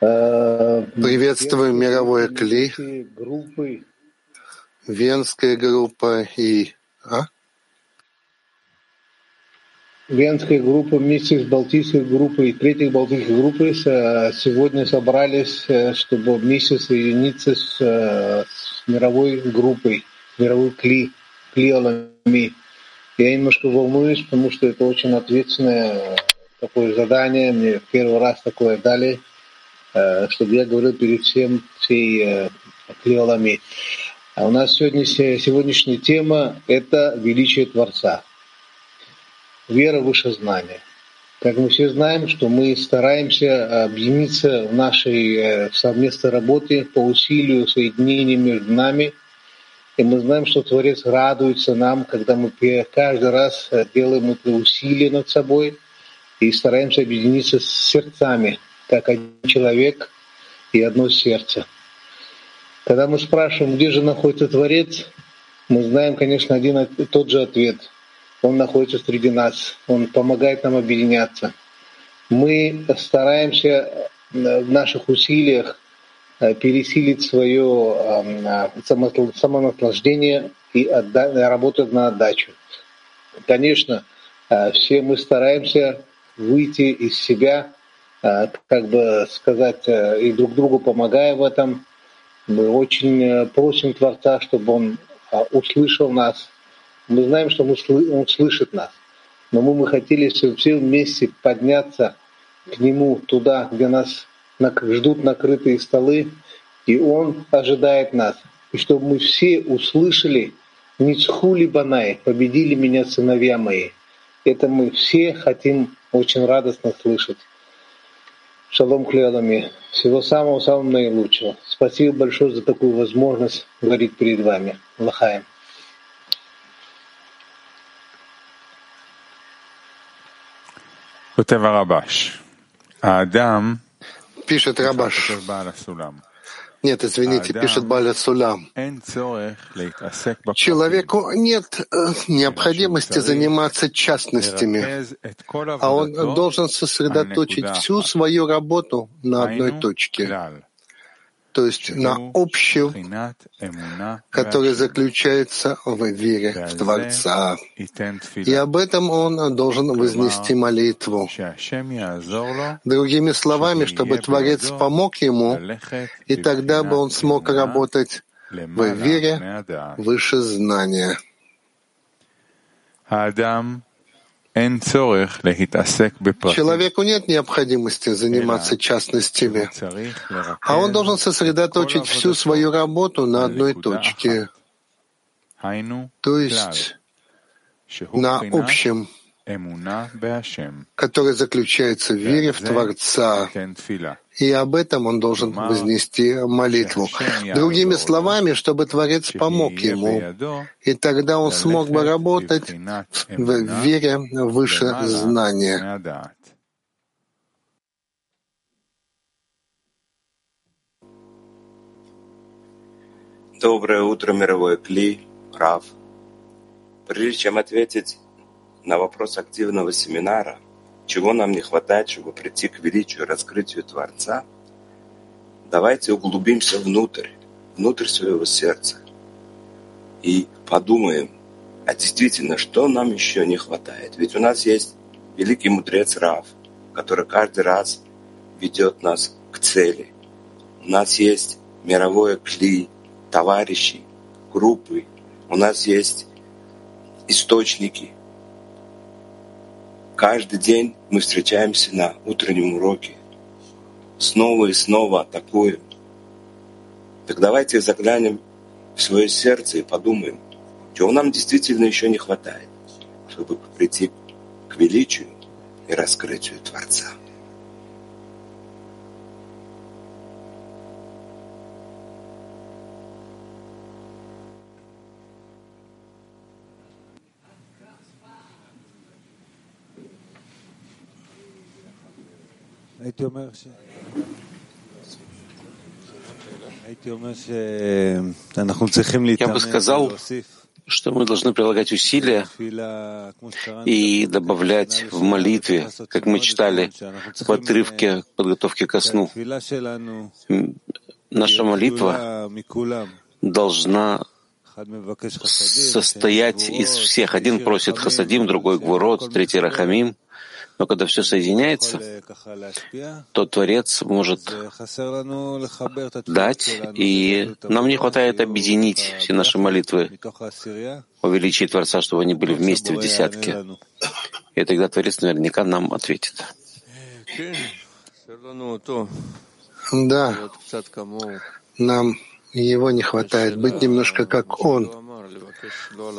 Приветствую мировое Кли, Венская группа и... А? Венская группа вместе с Балтийской группой и Третьей Балтийской группой сегодня собрались, чтобы вместе соединиться с, с мировой группой, мировой Кли, Кли Алами. Я немножко волнуюсь, потому что это очень ответственное такое задание, мне первый раз такое дали, э, чтобы я говорил перед всем всей клеолами. А у нас сегодня, сегодняшняя тема – это величие Творца. Вера выше знания. Как мы все знаем, что мы стараемся объединиться в нашей э, совместной работе по усилию соединения между нами – и мы знаем, что Творец радуется нам, когда мы каждый раз э, делаем это усилие над собой и стараемся объединиться с сердцами, как один человек и одно сердце. Когда мы спрашиваем, где же находится Творец, мы знаем, конечно, один и тот же ответ. Он находится среди нас, он помогает нам объединяться. Мы стараемся э, в наших усилиях Э, пересилить свое эм, самонаслаждение и работать на отдачу. Конечно, э, все мы стараемся выйти из себя, э, как бы сказать, и друг другу помогая в этом. Мы очень просим Творца, чтобы Он услышал нас. Мы знаем, что Он слышит нас. Но мы бы хотели все вместе подняться к Нему туда, где нас ждут накрытые столы, и Он ожидает нас. И чтобы мы все услышали «Ницхули банай, победили меня сыновья мои». Это мы все хотим очень радостно слышать. Шалом Клеолами. Всего самого-самого наилучшего. Спасибо большое за такую возможность говорить перед вами. Лахаем. Пишет Рабаш. Нет, извините, пишет Баля Сулам. Человеку нет э, необходимости заниматься частностями, а он должен сосредоточить всю свою работу на одной точке то есть на общем, который заключается в вере в Творца. И об этом он должен вознести молитву. Другими словами, чтобы Творец помог ему, и тогда бы он смог работать в вере выше знания. Человеку нет необходимости заниматься частностями, а он должен сосредоточить всю свою работу на одной точке, то есть на общем который заключается в вере в Творца. И об этом он должен вознести молитву. Другими словами, чтобы Творец помог ему, и тогда он смог бы работать в вере выше знания. Доброе утро, мировой Кли, Рав. Прежде чем ответить на вопрос активного семинара, чего нам не хватает, чтобы прийти к величию раскрытию Творца, давайте углубимся внутрь, внутрь своего сердца и подумаем, а действительно, что нам еще не хватает? Ведь у нас есть великий мудрец Рав, который каждый раз ведет нас к цели. У нас есть мировое кли, товарищи, группы, у нас есть источники, Каждый день мы встречаемся на утреннем уроке. Снова и снова атакуем. Так давайте заглянем в свое сердце и подумаем, чего нам действительно еще не хватает, чтобы прийти к величию и раскрытию Творца. הייתי אומר ש... הייתי אומר שאנחנו צריכים להתאמן ולהוסיף. что мы должны прилагать усилия и добавлять в молитве, как мы читали в отрывке подготовки ко сну. Наша молитва должна состоять из всех. Один просит хасадим, другой гвурот, третий рахамим. но когда все соединяется, то Творец может дать, и нам не хватает объединить все наши молитвы о величии Творца, чтобы они были вместе в десятке. И тогда Творец наверняка нам ответит. Да, нам его не хватает быть немножко как он,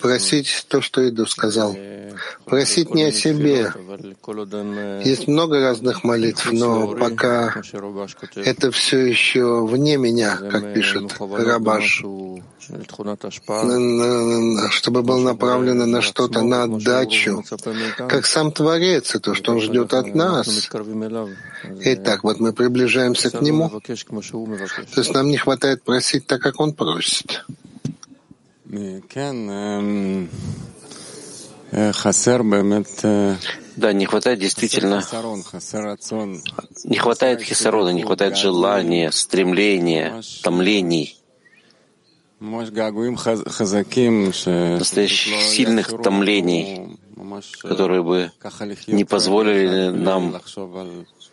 просить то, что Иду сказал. Просить не о себе. Есть много разных молитв, но пока это все еще вне меня, как пишет Рабаш, чтобы был направлено на что-то, на отдачу, как сам Творец, и то, что Он ждет от нас. Итак, вот мы приближаемся к Нему. То есть нам не хватает просить так, как Он просит. Да, не хватает действительно, не хватает хисарона, не хватает желания, стремления, томлений, настоящих сильных томлений, которые бы не позволили нам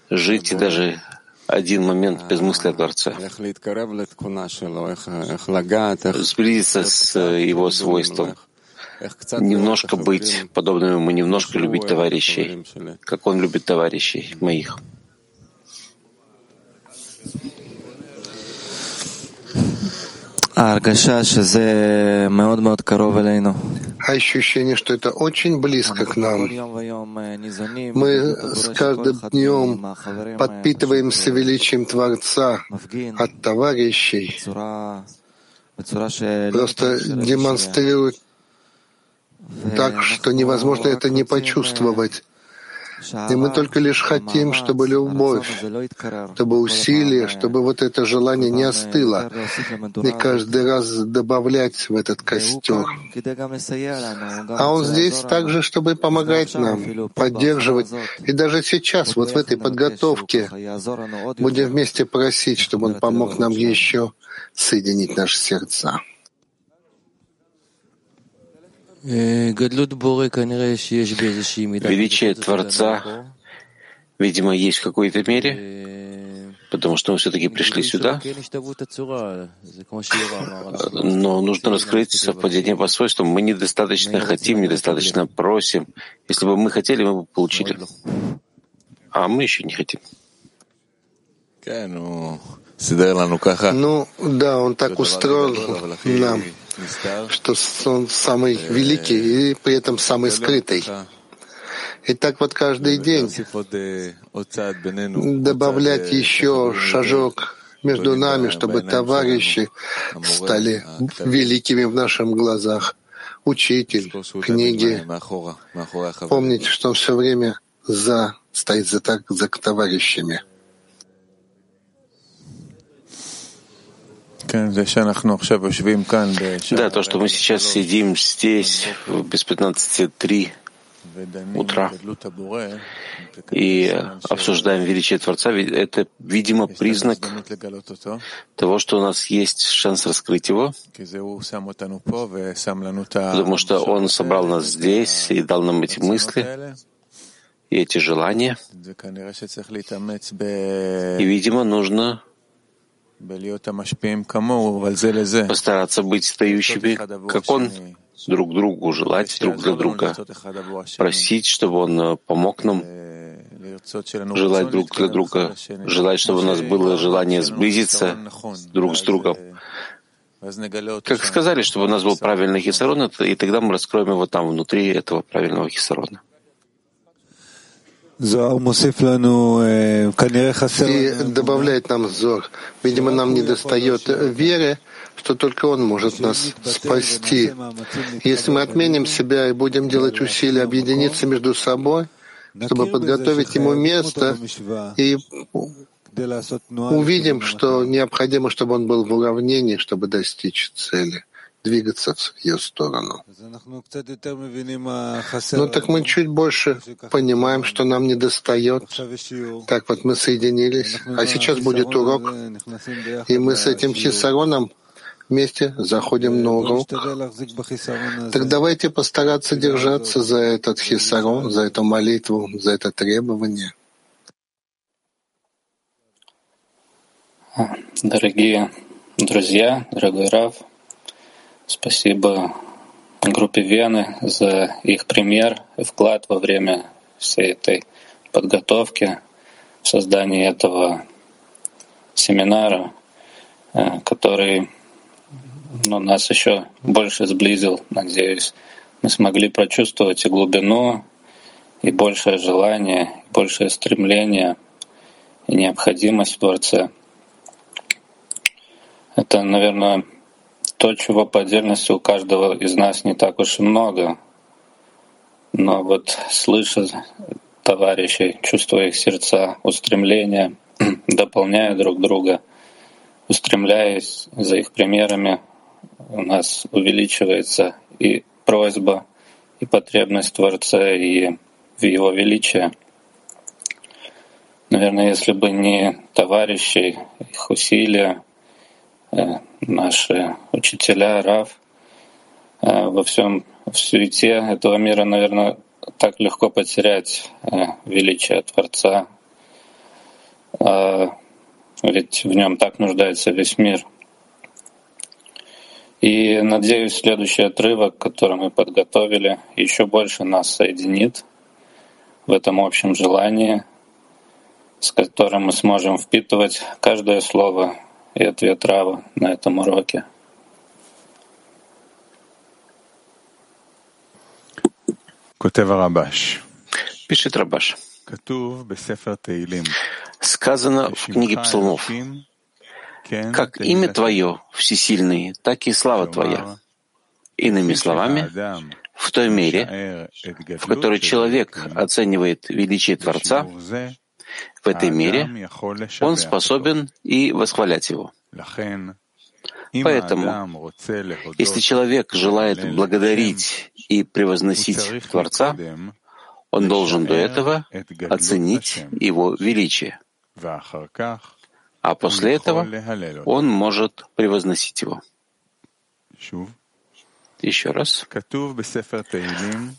жить и даже один момент без мысли о Творце. Сблизиться с его свойством. Немножко быть подобными ему, немножко любить товарищей, как он любит товарищей моих. Ощущение, что это очень близко к нам. Мы с каждым днем подпитываемся величием Творца от товарищей, просто демонстрируют так, что невозможно это не почувствовать. И мы только лишь хотим, чтобы любовь, чтобы усилие, чтобы вот это желание не остыло, и каждый раз добавлять в этот костер. А он здесь также, чтобы помогать нам, поддерживать. И даже сейчас, вот в этой подготовке, будем вместе просить, чтобы он помог нам еще соединить наши сердца. Величие Творца, видимо, есть в какой-то мере, потому что мы все-таки пришли сюда. Но нужно раскрыть совпадение по свойствам. Мы недостаточно хотим, недостаточно просим. Если бы мы хотели, мы бы получили. А мы еще не хотим. Ну, да, он так устроил нам что он самый великий и при этом самый скрытый. И так вот каждый день добавлять еще шажок между нами, чтобы товарищи стали великими в наших глазах. Учитель, книги. Помните, что он все время за, стоит за, так, за товарищами. Да, то, что мы сейчас сидим здесь без 15.3 утра. и обсуждаем величие Творца, это, видимо, признак того, что у нас есть шанс раскрыть его, потому что Он собрал нас здесь и дал нам эти мысли и эти желания. И, видимо, нужно постараться быть стоящими, как он, друг другу, желать друг для друга, просить, чтобы он э, помог нам желать друг для друга, желать, чтобы у нас было желание сблизиться друг с другом. Как сказали, чтобы у нас был правильный хисарон, и тогда мы раскроем его там, внутри этого правильного хисарона. И добавляет нам Зор. Видимо, нам не достает веры, что только Он может нас спасти. Если мы отменим себя и будем делать усилия объединиться между собой, чтобы подготовить Ему место, и увидим, что необходимо, чтобы Он был в уравнении, чтобы достичь цели. Двигаться в ее сторону. Ну так мы чуть больше понимаем, что нам не достает. Так вот мы соединились, а сейчас будет урок, и мы с этим хисароном вместе заходим на урок. Так давайте постараться держаться за этот хисарон, за эту молитву, за это требование. Дорогие друзья, дорогой Рав, спасибо группе Вены за их пример и вклад во время всей этой подготовки в создании этого семинара, э, который ну, нас еще больше сблизил, надеюсь. Мы смогли прочувствовать и глубину, и большее желание, и большее стремление, и необходимость в Дворце. Это, наверное, то, чего по отдельности у каждого из нас не так уж и много. Но вот слыша товарищей, чувствуя их сердца, устремления, дополняя друг друга, устремляясь за их примерами, у нас увеличивается и просьба, и потребность Творца, и в Его величие. Наверное, если бы не товарищи, их усилия, Э, наши учителя, Рав, э, во всем в суете этого мира, наверное, так легко потерять э, величие Творца, а ведь в нем так нуждается весь мир. И надеюсь, следующий отрывок, который мы подготовили, еще больше нас соединит в этом общем желании, с которым мы сможем впитывать каждое слово и ответ Рава на этом уроке. Пишет Рабаш. Сказано в книге псалмов, как имя Твое всесильный, так и слава Твоя. Иными словами, в той мере, в которой человек оценивает величие Творца, в этой мере он способен и восхвалять его. Поэтому, если человек желает благодарить и превозносить Творца, он должен до этого оценить его величие, а после этого он может превозносить его. Еще раз.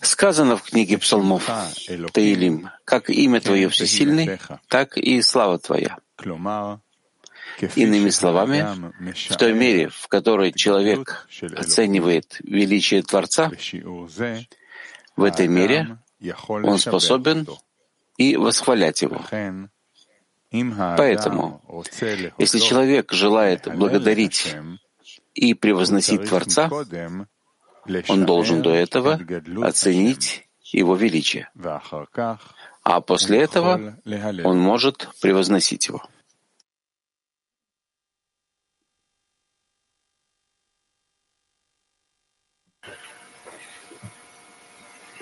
Сказано в книге псалмов. Таилим, как имя Твое всесильный, так и слава Твоя. Иными словами, в той мере, в которой человек оценивает величие Творца, в этой мере он способен и восхвалять его. Поэтому, если человек желает благодарить и превозносить Творца, он должен до этого оценить его величие, а после этого он может превозносить его.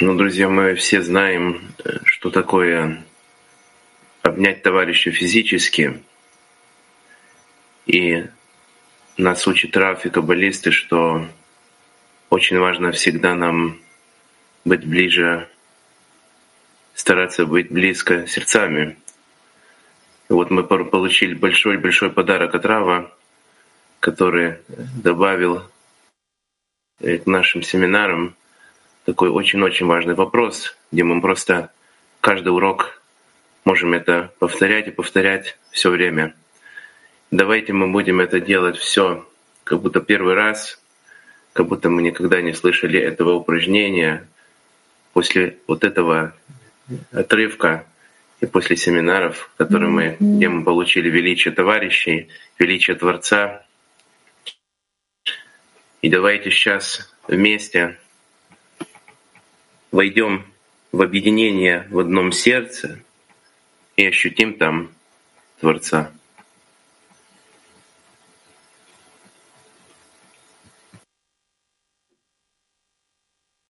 Ну, друзья, мы все знаем, что такое обнять товарища физически. И нас учит Раф и каббалисты, что очень важно всегда нам быть ближе, стараться быть близко сердцами. И вот мы получили большой-большой подарок от Рава, который добавил к нашим семинарам такой очень-очень важный вопрос, где мы просто каждый урок можем это повторять и повторять все время. Давайте мы будем это делать все как будто первый раз, как будто мы никогда не слышали этого упражнения. После вот этого отрывка и после семинаров, которые мы, где мы получили величие товарищей, величие Творца. И давайте сейчас вместе войдем в объединение в одном сердце и ощутим там Творца.